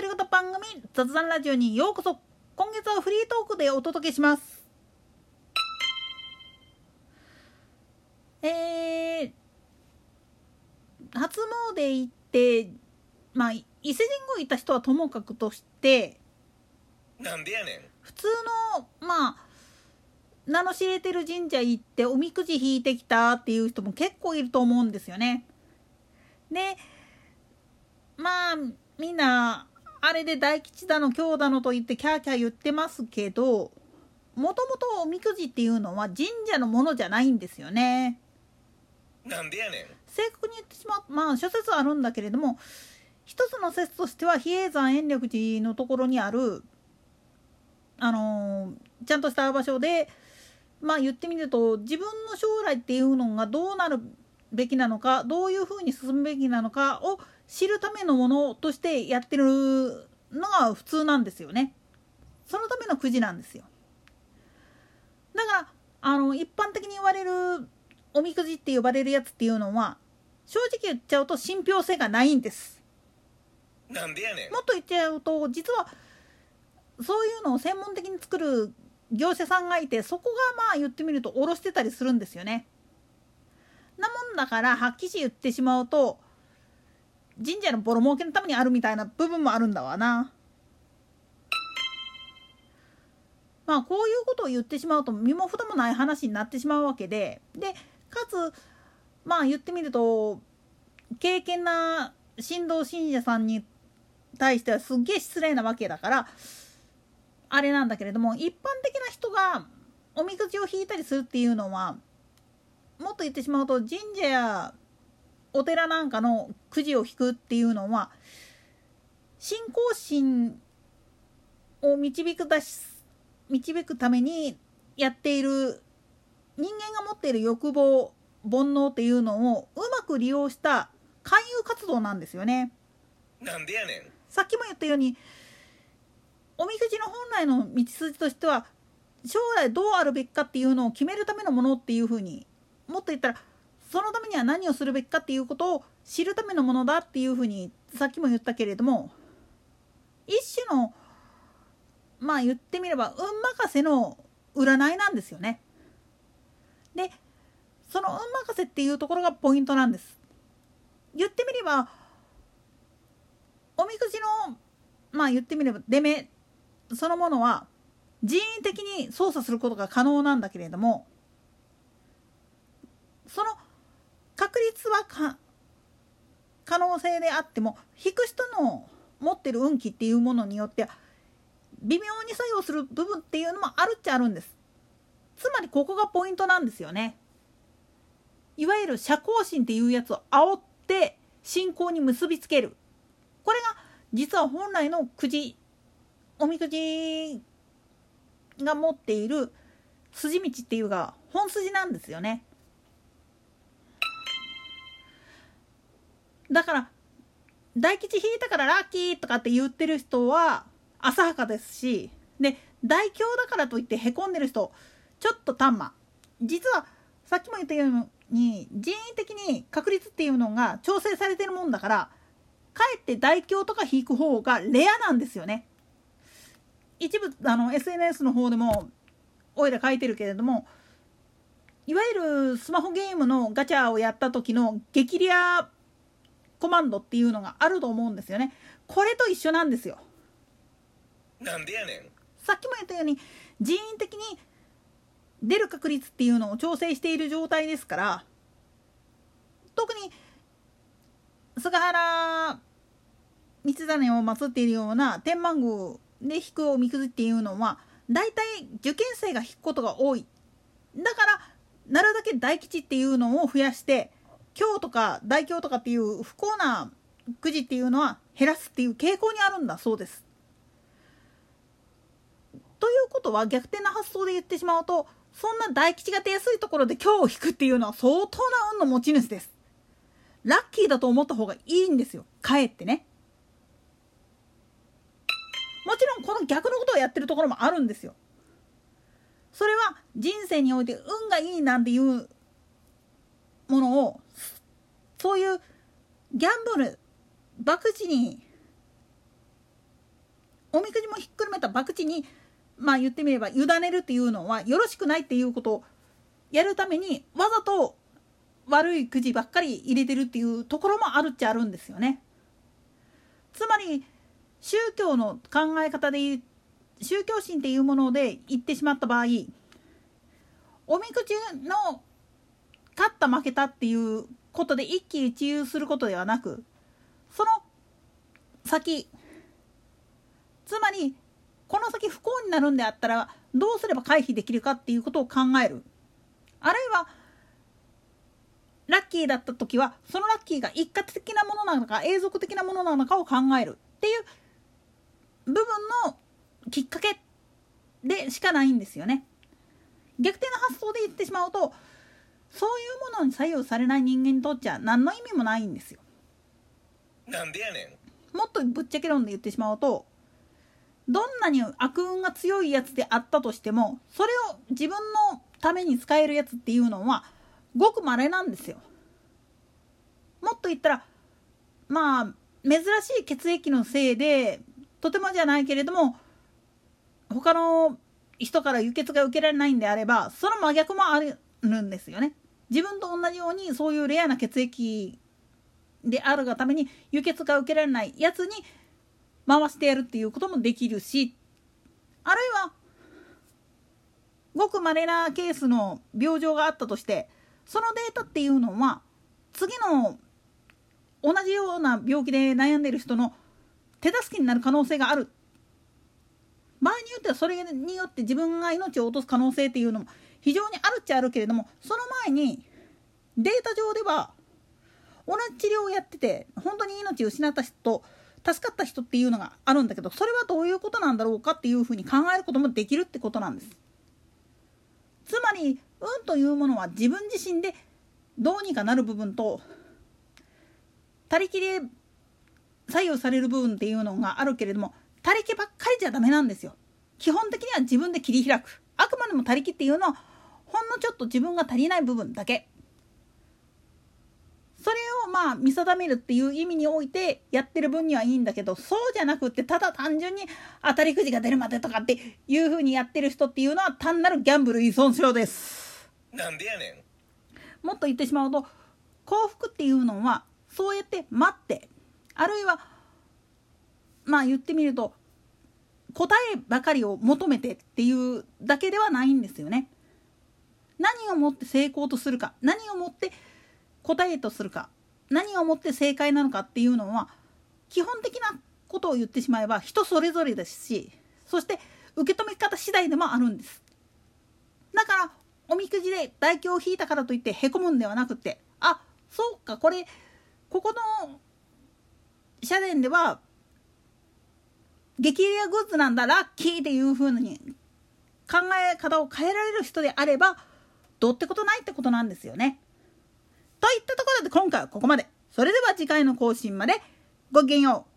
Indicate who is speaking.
Speaker 1: 独り言番組雑談ラジオにようこそ。今月はフリートークでお届けします。えー、初詣行ってまあ伊勢神宮行った人はともかくとして
Speaker 2: なんでやねん。
Speaker 1: 普通のまあ名の知れてる神社行っておみくじ引いてきたっていう人も結構いると思うんですよね。でまあみんなあれで大吉だの京だのと言ってキャーキャー言ってますけどもともとおみくじっていうのは神社のものじゃないんですよね。
Speaker 2: なんでやねん
Speaker 1: 正確に言ってしまうまあ諸説あるんだけれども一つの説としては比叡山延暦寺のところにあるあのー、ちゃんとした場所でまあ言ってみると自分の将来っていうのがどうなるべきなのかどういうふうに進むべきなのかを知るためのものとしてやってるのが普通なんですよね。そのためのくじなんですよ。だからあの一般的に言われるおみくじって呼ばれるやつっていうのは正直言っちゃうと信憑性がないんです。
Speaker 2: なんでやねん
Speaker 1: もっと言っちゃうと実はそういうのを専門的に作る業者さんがいてそこがまあ言ってみると卸してたりするんですよね。なもんだからはっきり言ってしまうと神社のボロ儲けのためにあるみたいな部分もあるんだわな。まあこういうことを言ってしまうと身も蓋もない話になってしまうわけででかつまあ言ってみると敬虔な神道信者さんに対してはすっげえ失礼なわけだからあれなんだけれども一般的な人がおみくじを引いたりするっていうのはもっと言ってしまうと神社やお寺なんかのくじを引くっていうのは信仰心を導く出し導くためにやっている人間が持っている欲望煩悩っていうのをうまく利用した勧誘活動なんですよね。
Speaker 2: なんでやねん
Speaker 1: さっきも言ったようにおみくじの本来の道筋としては将来どうあるべきかっていうのを決めるためのものっていうふうにもっと言ったらそのためには何をするべきかっていうことを知るためのものだっていうふうにさっきも言ったけれども一種のまあ言ってみれば運任せの占いなんですよね。でその運任せっていうところがポイントなんです。言ってみればおみくじのまあ言ってみれば出目そのものは人為的に操作することが可能なんだけれどもその確率は可能性であっても引く人の持ってる運気っていうものによって微妙に作用する部分っていうのもあるっちゃあるんです。つまりここがポイントなんですよね。いわゆる社交心っていうやつを煽って信仰に結びつける。これが実は本来のくじおみくじが持っている筋道っていうか本筋なんですよね。だから大吉引いたからラッキーとかって言ってる人は浅はかですしで大凶だからといってへこんでる人ちょっとたんま実はさっきも言ったように人為的に確率っていうのが調整されてるもんだからかえって大凶とか引く方がレアなんですよね。一部あの SNS の方でもおいら書いてるけれどもいわゆるスマホゲームのガチャをやった時の激レアコマンドっていうのがあると思うんですよね。これと一緒なんですよ。
Speaker 2: なんでやねん
Speaker 1: さっきも言ったように人為的に出る確率っていうのを調整している状態ですから特に菅原道真を祀っているような天満宮で引くおみくじっていうのは大体受験生が引くことが多いだからなるだけ大吉っていうのを増やして京とか大京とかっていう不幸なくじっていうのは減らすっていう傾向にあるんだそうです。ということは逆転な発想で言ってしまうとそんな大吉が出やすいところで今日を引くっていうのは相当な運の持ち主です。ラッキーだと思った方がいいんですよかえってね。もちろんこの逆のことをやってるところもあるんですよ。それは人生において運がいいなんていうものをそういうギャンブル博打におみくじもひっくるめた博打にまあ言ってみれば委ねるっていうのはよろしくないっていうことをやるためにわざと悪いくじばっかり入れてるっていうところもあるっちゃあるんですよね。つまり宗教の考え方で言う宗教心っていうもので言ってしまった場合おみくじの勝った負けたっていうことで一喜一憂することではなくその先つまりこの先不幸になるんであったらどうすれば回避できるかっていうことを考えるあるいはラッキーだった時はそのラッキーが一括的なものなのか永続的なものなのかを考えるっていう部分のきっかけでしかないんですよね。逆転の発想で言ってしまうとそういうものに左右されない人間にとっちゃ何の意味もないんですよ。
Speaker 2: なんでやね
Speaker 1: んもっとぶっちゃけ論で言ってしまうとどんなに悪運が強いやつであったとしてもそれを自分のために使えるやつっていうのはごく稀なんですよ。もっと言ったらまあ珍しい血液のせいでとてもじゃないけれども他の人から輸血が受けられないんであればその真逆もあるるんですよね。自分と同じようにそういうレアな血液であるがために輸血が受けられないやつに回してやるっていうこともできるしあるいはごく稀なケースの病状があったとしてそのデータっていうのは次の同じような病気で悩んでる人の手助けになる可能性がある場合によってはそれによって自分が命を落とす可能性っていうのも非常にあるっちゃあるけれどもその前にデータ上では同じ治療をやってて本当に命を失った人助かった人っていうのがあるんだけどそれはどういうことなんだろうかっていうふうに考えることもできるってことなんです。つまり運というものは自分自身でどうにかなる部分と他力で左右される部分っていうのがあるけれども他力ばっかりじゃダメなんですよ。基本的には自分で切り開く。あくまでも他力っていうのはちょっと自分が足りない部分だけ。それをまあ見定めるっていう意味においてやってる分にはいいんだけどそうじゃなくってただ単純に当たりくじが出るまでとかっていうふうにやってる人っていうのは単なるギャンブル依存症です。
Speaker 2: なんでやね
Speaker 1: んもっと言ってしまうと幸福っていうのはそうやって待ってあるいはまあ言ってみると答えばかりを求めてっていうだけではないんですよね。何をもって成功とするか何をもって答えとするか何をもって正解なのかっていうのは基本的なことを言ってしまえば人それぞれですしそして受け止め方次第でもあるんです。だからおみくじで唾液を引いたからといってへこむんではなくてあそうかこれここの社殿では激レアグッズなんだラッキーっていう風に考え方を変えられる人であればどうってことないってことなんですよね。といったところで今回はここまで。それでは次回の更新までごきげんよう。